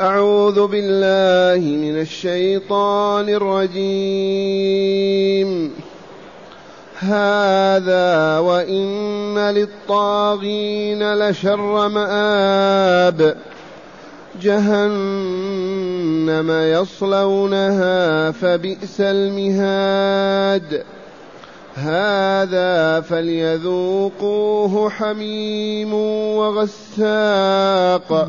أعوذ بالله من الشيطان الرجيم. هذا وإن للطاغين لشر مآب. جهنم يصلونها فبئس المهاد. هذا فليذوقوه حميم وغساق.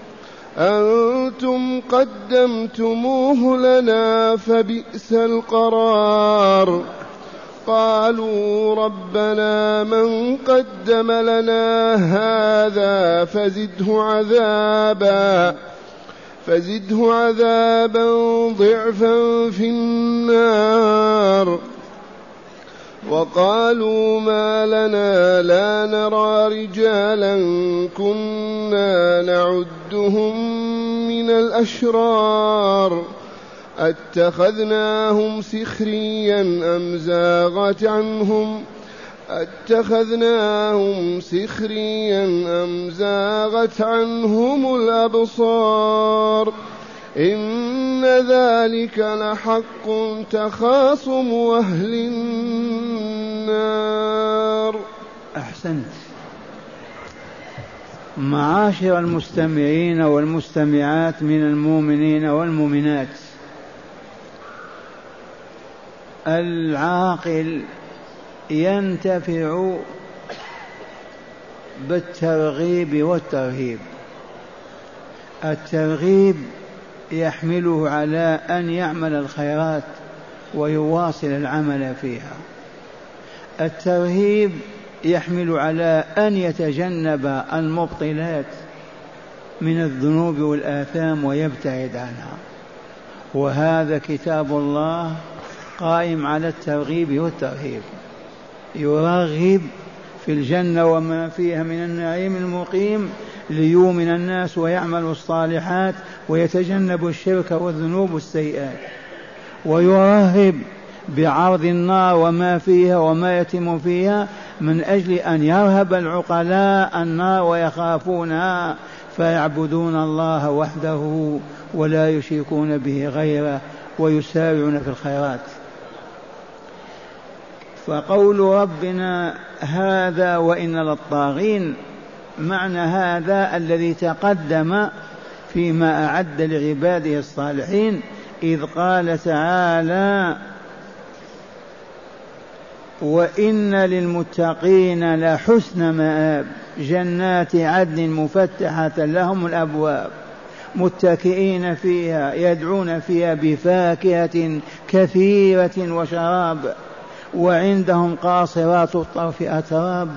أنتم قدمتموه لنا فبئس القرار. قالوا ربنا من قدم لنا هذا فزده عذابا فزده عذابا ضعفا في النار. وقالوا ما لنا لا نرى رجالا كنا نعدهم من الأشرار أتخذناهم سخريا أم زاغت عنهم أتخذناهم سخريا أم زاغت عنهم الأبصار إن ذلك لحق تخاصم أهل النار. أحسنت. معاشر المستمعين والمستمعات من المؤمنين والمؤمنات. العاقل ينتفع بالترغيب والترهيب. الترغيب يحمله على أن يعمل الخيرات ويواصل العمل فيها. الترهيب يحمل على أن يتجنب المبطلات من الذنوب والآثام ويبتعد عنها. وهذا كتاب الله قائم على الترغيب والترهيب. يرغب في الجنة وما فيها من النعيم المقيم ليؤمن الناس ويعملوا الصالحات ويتجنبوا الشرك والذنوب والسيئات ويرهب بعرض النار وما فيها وما يتم فيها من أجل أن يرهب العقلاء النار ويخافونها. فيعبدون الله وحده ولا يشركون به غيره ويسارعون في الخيرات. فقول ربنا هذا وإن للطاغين معنى هذا الذي تقدم فيما أعد لعباده الصالحين إذ قال تعالى وإن للمتقين لحسن مآب جنات عدن مفتحة لهم الأبواب متكئين فيها يدعون فيها بفاكهة كثيرة وشراب. وعندهم قاصرات الطرف أتراب.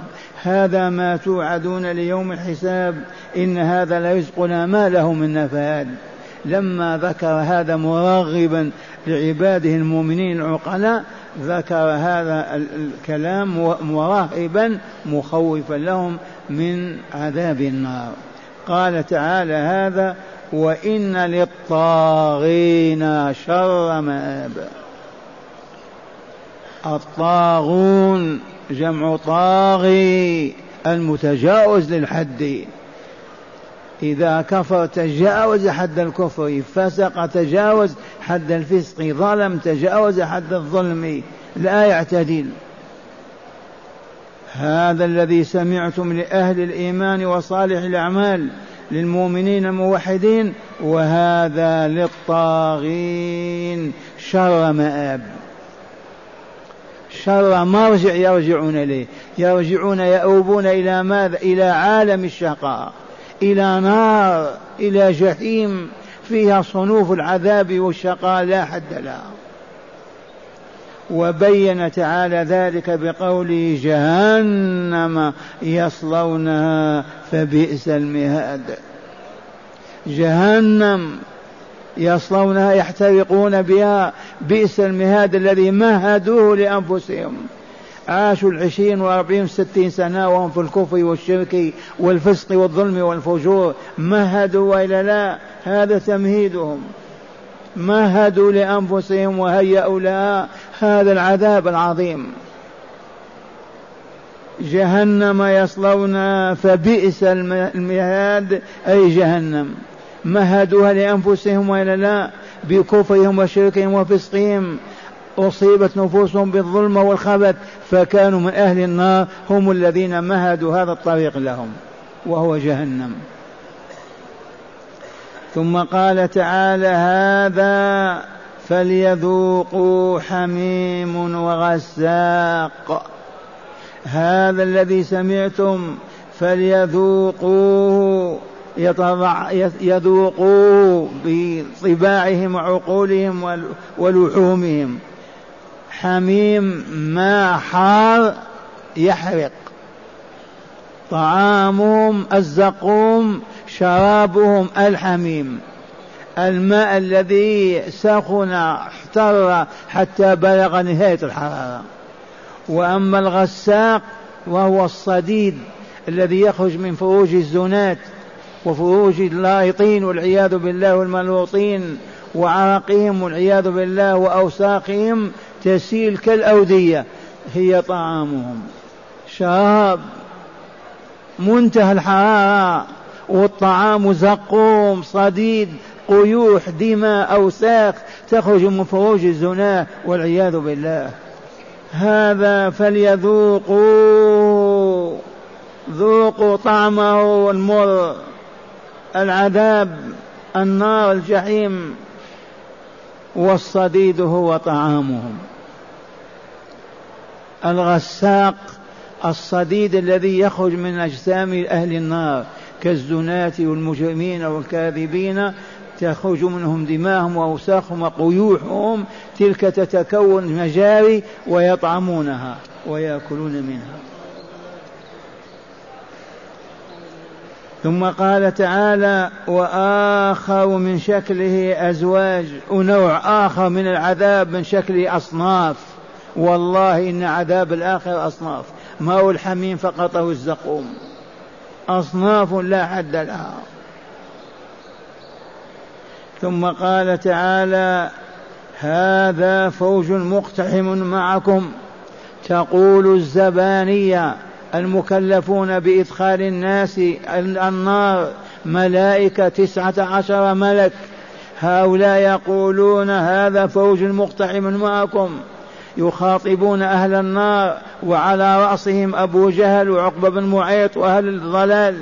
هذا ما توعدون ليوم الحساب. إن هذا لرزقنا ما له من نفاد. لما ذكر هذا مرغبا لعباده المؤمنين العقلاء ذكر هذا الكلام مراهبا مخوفا لهم من عذاب النار. قال تعالى هذا وإن للطاغين شر مآب. الطاغون جمع طاغي المتجاوز للحد. إذا كفر تجاوز حد الكفر فسق تجاوز حد الفسق ظلم تجاوز حد الظلم لا يعتدل. هذا الذي سمعتم لأهل الإيمان وصالح الأعمال للمؤمنين الموحدين وهذا للطاغين. شر مآب. شر مرجع يرجعون إليه. يرجعون يؤوبون إلى ماذا؟ إلى عالم الشقاء. إلى نار إلى جحيم. فيها صنوف العذاب والشقاء لا حد لها. وبين تعالى ذلك بقوله جهنم يصلونها فبئس المهاد. جهنم يصلونها يحترقون بها بئس المهاد الذي مهدوه لأنفسهم. عاشوا العشرين وأربعين وستين سنة وهم في الكفر والشرك والفسق والظلم والفجور. مهدوا وإلا لا هذا تمهيدهم. مهدوا لأنفسهم وهيأوا لها. هذا العذاب العظيم. جهنم يصلونها فبئس المهاد أي جهنم. مهدوها لأنفسهم وإلا لا بكفرهم وشركهم وفسقهم. أصيبت نفوسهم بالظلم والخبث فكانوا من أهل النار هم الذين مهدوا هذا الطريق لهم وهو جهنم. ثم قال تعالى هذا فليذوقوا حميم وغساق. هذا الذي سمعتم فليذوقوه. يطبع بطباعهم وعقولهم ولحومهم. حميم ماء حار يحرق. طعامهم الزقوم شرابهم الحميم. الماء الذي سخن احتر حتى بلغ نهاية الحرارة. وأما الغساق وهو الصديد الذي يخرج من فروج الزنات وفروج اللايطين والعياذ بالله والملوطين وعرقهم والعياذ بالله وأوساخهم تسيل كالأودية هي طعامهم. شراب منتهى الحراره والطعام زقوم صديد قيوح دماء أوساخ تخرج من فروج الزنا والعياذ بالله. هذا فليذوقوا ذوقوا طعمه المر العذاب النار الجحيم والصديد هو طعامهم. الغساق الصديد الذي يخرج من أجسام أهل النار كالزناة والمجرمين والكاذبين تخرج منهم دماءهم وأوساخهم وقيوحهم تلك تتكون مجاري ويطعمونها ويأكلون منها. ثم قال تعالى وآخر من شكله أزواج ونوع آخر من العذاب من شكله أصناف. والله إن عذاب الآخر أصناف. ما هو الحميم فقط أو الزقوم. أصناف لا حد لها. ثم قال تعالى هذا فوج مقتحم معكم تقول الزبانية. المكلفون بإدخال الناس النار. ملائكة تسعة عشر ملك. هؤلاء يقولون هذا فوج مقتحم معكم. يخاطبون أهل النار وعلى رأسهم أبو جهل وعقبة بن معيط وأهل الضلال.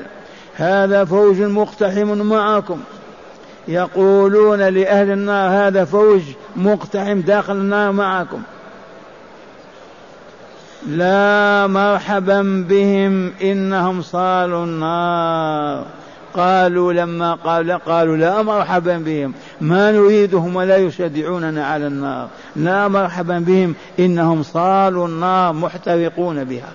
هذا فوج مقتحم معكم. يقولون لأهل النار هذا فوج مقتحم داخل النار معكم. لا مرحبا بهم إنهم صالوا النار. قالوا لما قال قالوا لا مرحبا بهم. ما نريدهم ولا يشجعوننا على النار. لا مرحبا بهم إنهم صالوا النار محترقون بها.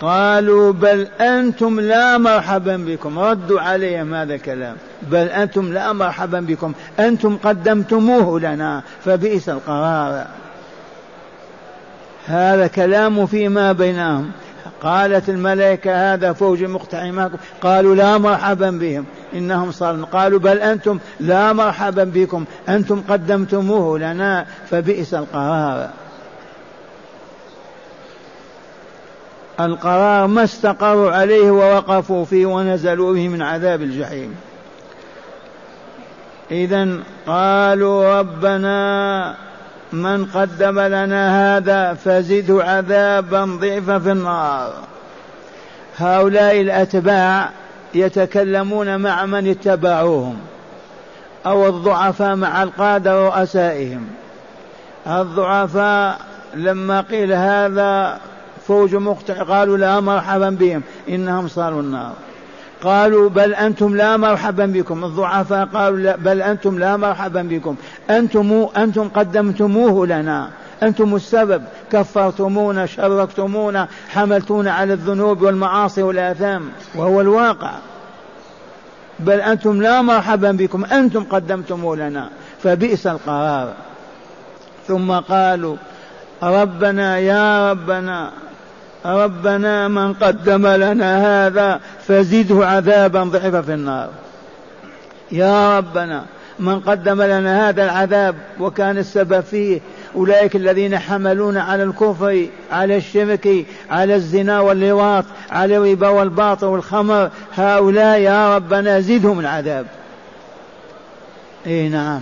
قالوا بل أنتم لا مرحبا بكم. ردوا عليهم هذا الكلام. بل أنتم لا مرحبا بكم. أنتم قدمتموه لنا. فبئس القرار. هذا كلام فيما بينهم. قالت الملائكة هذا فوج مقتحماكم قالوا لا مرحبا بهم. إنهم صاروا قالوا بل أنتم لا مرحبا بكم. أنتم قدمتموه لنا فبئس القرار. القرار ما استقروا عليه ووقفوا فيه ونزلوا به من عذاب الجحيم. إذا قالوا ربنا من قدم لنا هذا فزده عذابا ضعفا في النار. هؤلاء الأتباع يتكلمون مع من اتبعوهم أو الضعفاء مع القادة ورؤسائهم الضعفاء لما قيل هذا فوج مقطع قالوا لا مرحبا بهم إنهم صاروا النار. قالوا بل أنتم لا مرحبا بكم. الضعفاء قالوا لا بل أنتم لا مرحبا بكم. أنتم أنتم قدمتموه لنا. أنتم السبب. كفرتمونا شركتمونا حملتونا على الذنوب والمعاصي والآثام. وهو الواقع. بل أنتم لا مرحبا بكم. أنتم قدمتم لنا. فبئس القرار. ثم قالوا ربنا يا ربنا ربنا من قدم لنا هذا فزده عذابا ضعفا في النار. يا ربنا من قدم لنا هذا العذاب وكان السبب فيه أولئك الذين حملون على الكفر على الشرك على الزنا واللواط على الربا والباطل والخمر. هؤلاء يا ربنا زدهم العذاب. اي نعم.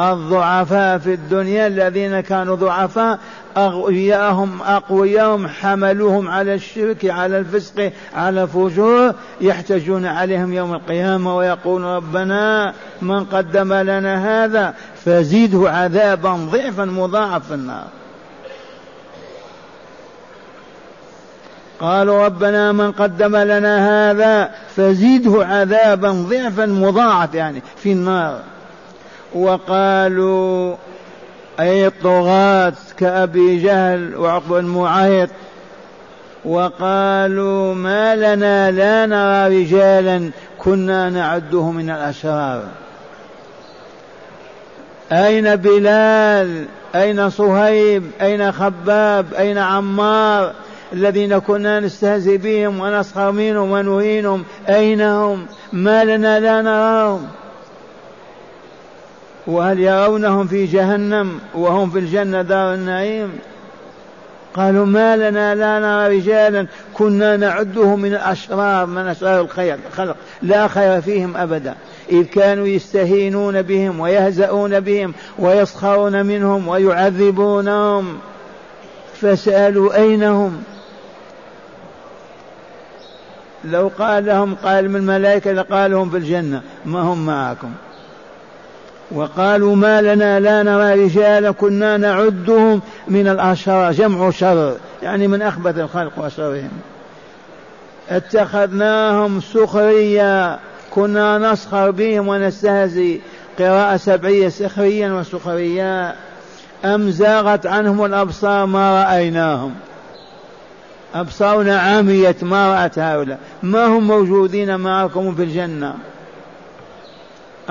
الضعفاء في الدنيا الذين كانوا ضعفاء أغوياهم أقوياهم حملوهم على الشرك على الفسق على الفجور يحتجون عليهم يوم القيامة ويقول ربنا من قدم لنا هذا فزيده عذابا ضعفا مضاعف في النار. قالوا ربنا من قدم لنا هذا فزيده عذابا ضعفا مضاعف يعني في النار. وقالوا أي الطغاة كأبي جهل وعقب المعيط وقالوا ما لنا لا نرى رجالا كنا نعده من الأشرار. أين بلال؟ أين صهيب؟ أين خباب؟ أين عمار؟ الذين كنا نستهزئ بهم ونسخر منهم ونهينهم. أين هم؟ ما لنا لا نراهم. وهل يرونهم في جهنم وهم في الجنة دار النعيم؟ قالوا ما لنا لا نرى رجالا. كنا نعدهم من الأشرار من أشرار الخير الخلق. لا خير فيهم أبدا. إذ كانوا يستهينون بهم ويهزؤون بهم ويسخرون منهم ويعذبونهم. فسألوا أين هم؟ لو قال لهم قال من الملائكة لقالهم في الجنة. ما هم معكم؟ وقالوا ما لنا لا نرى رجالا كنا نعدهم من الأشرار جمع شر يعني من أخبث الخلق وأشرارهم. اتخذناهم سخريا كنا نسخر بهم ونستهزي قراءة سبعية سخريا وسخريا. أم زاغت عنهم الأبصار؟ ما رأيناهم. أبصارنا عامية ما رأت هؤلاء. ما هم موجودين معكم في الجنة؟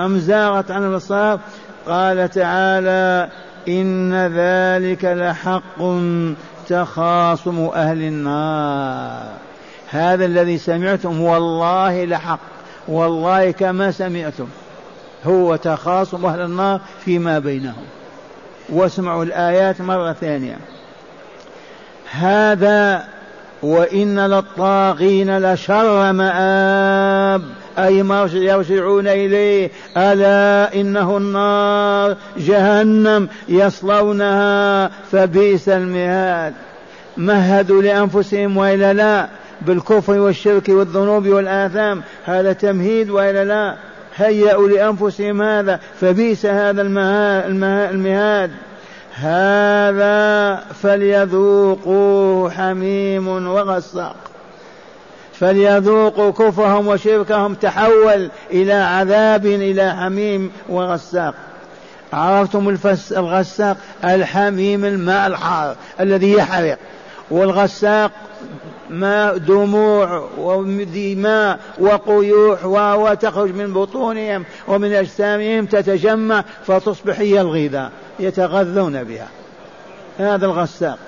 أم زاغت عن الأبصار قال تعالى إن ذلك لحق تخاصم أهل النار. هذا الذي سمعتم والله لحق والله كما سمعتم هو تخاصم أهل النار فيما بينهم. واسمعوا الآيات مرة ثانية. هذا وإن للطاغين لشر مآب. أي مرجع يرجعون إليه؟ ألا إنه النار جهنم يصلونها فبئس المهاد. مهدوا لأنفسهم وإلا لا بالكفر والشرك والذنوب والآثام. هذا تمهيد وإلا لا. هيأوا لأنفسهم هذا فبئس هذا المهاد. هذا فليذوقوه حميم وغساق. فليذوقوا كفرهم وشركهم تحول إلى عذاب إلى حميم وغساق. عرفتم الغساق الحميم الماء الحار الذي يحرق. والغساق ماء دموع ودماء وقيوح وتخرج من بطونهم ومن أجسامهم تتجمع فتصبح هي الغذاء يتغذون بها. هذا الغساق.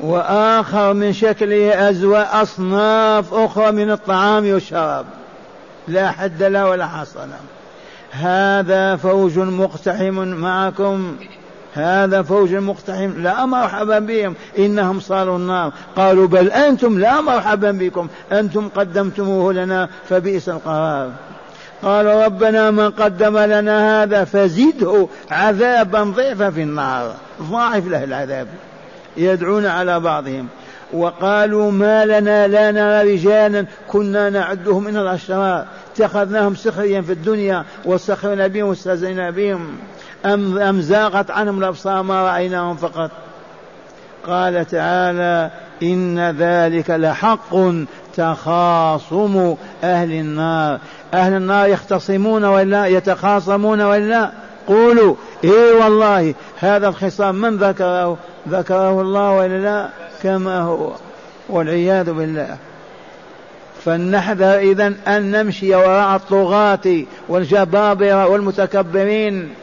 وآخر من شكله أزواء أصناف أخرى من الطعام والشراب. لا حد له ولا حصر له. هذا فوج مقتحم معكم. هذا فوج مقتحم. لا مرحبا بهم. إنهم صالوا النار. قالوا بل أنتم لا مرحبا بكم. أنتم قدمتموه لنا فبئس القرار. قال ربنا من قدم لنا هذا فزده عذابا ضعفا في النار. ضاعف له العذاب. يدعون على بعضهم. وقالوا ما لنا لا نرى رجالا كنا نعده من الأشرار. اتخذناهم سخريا في الدنيا وسخرنا بهم واستهزئنا بهم. أم, أم زاغت عنهم الأبصار ما رأيناهم فقط. قال تعالى إن ذلك لحق تخاصم أهل النار. أهل النار يختصمون ولا يتخاصمون ولا؟ قولوا إيه والله هذا الخصام من ذكره؟ ذكره الله ولا لا؟ كما هو. والعياذ بالله. فلنحذر إذا أن نمشي وراء الطغاة والجبابرة والمتكبرين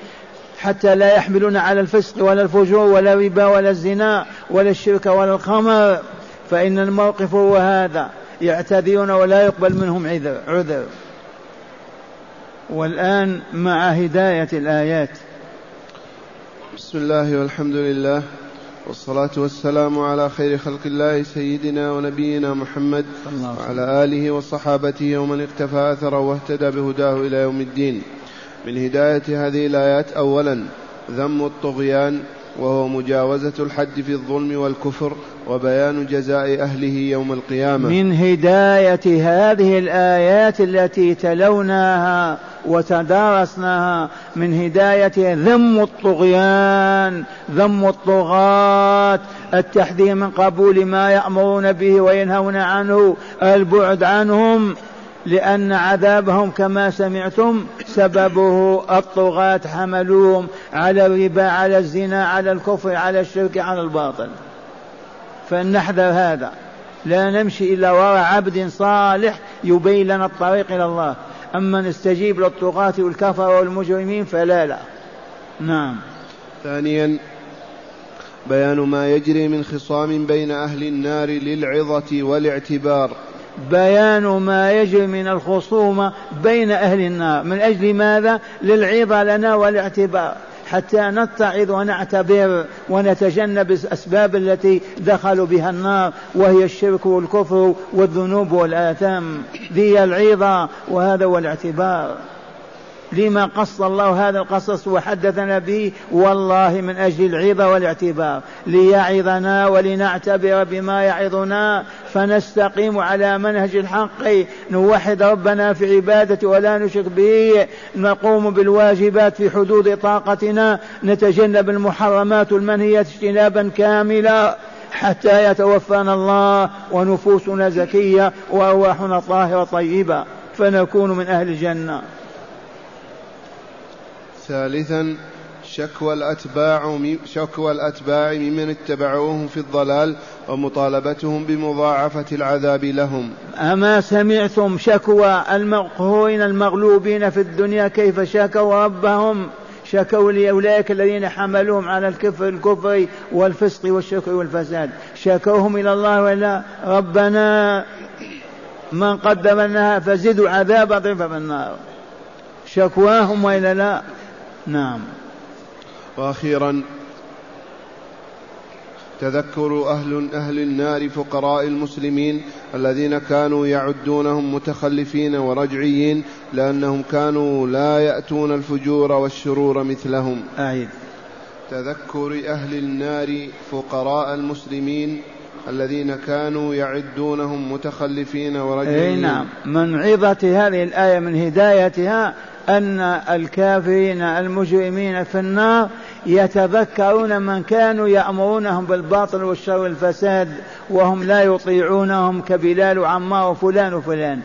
حتى لا يحملنا على الفسق ولا الفجور ولا الربا ولا الزنا ولا الشرك ولا الخمر. فإن الموقف هو هذا. يعتذرون ولا يقبل منهم عذر عذر. والآن مع هداية الآيات. بسم الله والحمد لله. والصلاة والسلام على خير خلق الله سيدنا ونبينا محمد وعلى آله وصحابته ومن اقتفى أثره واهتدى بهداه إلى يوم الدين. من هداية هذه الآيات أولا ذم الطغيان وهو مجاوزة الحد في الظلم والكفر وبيان جزاء أهله يوم القيامة. من هداية هذه الآيات التي تلوناها وتدارسناها من هداية ذم الطغيان ذم الطغاة التحذير من قبول ما يأمرون به وينهون عنه البعد عنهم. لأن عذابهم كما سمعتم سببه الطغاة حملوهم على الربا على الزنا على الكفر على الشرك على الباطل. فلنحذر هذا. لا نمشي إلا وراء عبد صالح يبين لنا الطريق إلى الله. أما نستجيب للطغاة والكفر والمجرمين فلا لا. نعم. ثانيا بيان ما يجري من خصام بين أهل النار للعظة والاعتبار. بيان ما يجري من الخصومة بين أهل النار. من أجل ماذا؟ للعظة لنا والاعتبار. حتى نتعظ ونعتبر ونتجنب الأسباب التي دخلوا بها النار وهي الشرك والكفر والذنوب والآثام. ذي العظة وهذا هو الاعتبار. لما قص الله هذا القصص وحدثنا به والله من أجل العظة والاعتبار. ليعظنا ولنعتبر بما يعظنا فنستقيم على منهج الحق. نوحد ربنا في عبادته ولا نشرك به. نقوم بالواجبات في حدود طاقتنا. نتجنب المحرمات والمنهيات اجتنابا كاملا حتى يتوفانا الله ونفوسنا زكية وأرواحنا طاهرة طيبة. فنكون من أهل الجنة. ثالثا شكوى الأتباع شكوى الأتباع ممن اتبعوهم في الضلال ومطالبتهم بمضاعفة العذاب لهم. أما سمعتم شكوى المقهورين المغلوبين في الدنيا كيف شكوا ربهم؟ شكوا لأولئك الذين حملوهم على الكفر الكفر والفسق والشرك والفساد. شكوهم إلى الله ولا ربنا. من قدم فزدوا عذاب في النار. شكواهم وإلا لا. نعم. وأخيرا تذكر أهل أهل النار فقراء المسلمين الذين كانوا يعدونهم متخلفين ورجعيين لأنهم كانوا لا يأتون الفجور والشرور مثلهم. أعيد تذكر أهل النار فقراء المسلمين الذين كانوا يعدونهم متخلفين ورجعيين. أي نعم. من عظة هذه الآية من هدايتها أن الكافرين المجرمين في النار يتذكرون من كانوا يأمرونهم بالباطل والشر والفساد وهم لا يطيعونهم كبلال وعمار وفلان وفلان.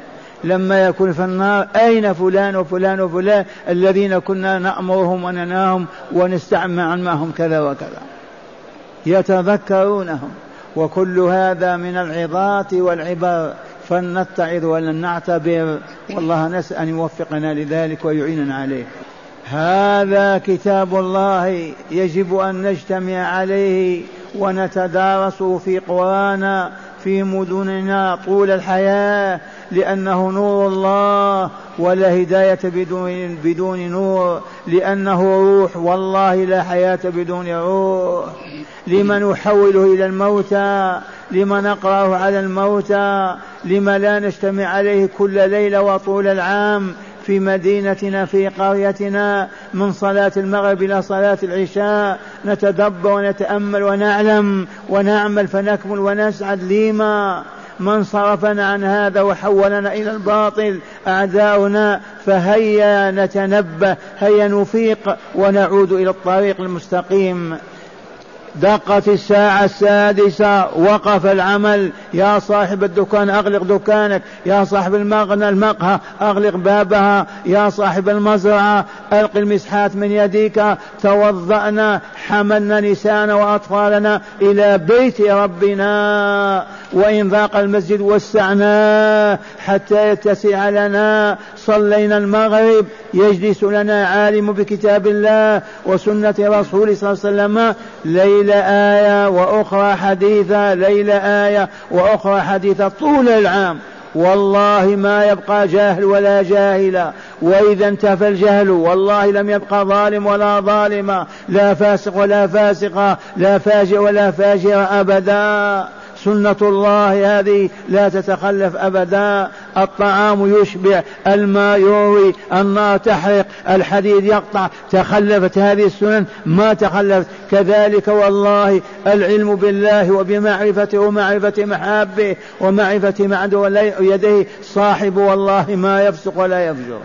لما يكون في النار أين فلان وفلان وفلان الذين كنا نأمرهم ونناهم ونستعمل معهم كذا وكذا؟ يتذكرونهم. وكل هذا من العظات والعبر. فلنتعظ ولن نعتبر. والله نسأل أن يوفقنا لذلك ويعيننا عليه. هذا كتاب الله يجب أن نجتمع عليه ونتدارسه في قرانا في مدننا طول الحياة لأنه نور الله ولا هداية بدون بدون نور لأنه روح والله لا حياة بدون روح. لمن نحوله إلى الموتى لما نقرأه على الموتى لما لا نجتمع عليه كل ليلة وطول العام في مدينتنا في قريتنا من صلاة المغرب إلى صلاة العشاء نتدبر ونتأمل ونعلم ونعمل فنكمل ونسعد لما من صرفنا عن هذا وحولنا إلى الباطل أعداؤنا فهيا نتنبه هيا نفيق ونعود إلى الطريق المستقيم. دقت الساعة السادسة وقف العمل. يا صاحب الدكان أغلق دكانك. يا صاحب المغنى المقهى أغلق بابها. يا صاحب المزرعة ألق المسحات من يديك. توضأنا حملنا نساءنا وأطفالنا إلى بيت ربنا. وإن ضاق المسجد وسعناه حتى يتسع لنا. صلينا المغرب يجلس لنا عالم بكتاب الله وسنة رسول صلى الله عليه وسلم. ليلة آية وأخرى حديثة ليلة آية وأخرى حديثة طول العام. والله ما يبقى جاهل ولا جاهلا وإذا انتفى الجهل والله لم يبقى ظالم ولا ظالما لا فاسق ولا فاسقة لا فاجر ولا فاجر أبدا. سنة الله هذه لا تتخلف أبدا. الطعام يشبع الماء يروي النار تحرق الحديد يقطع. تخلفت هذه السنن؟ ما تخلفت. كذلك والله العلم بالله وبمعرفته ومعرفة محابه ومعرفة معدو يديه صاحب والله ما يفسق ولا يفجر.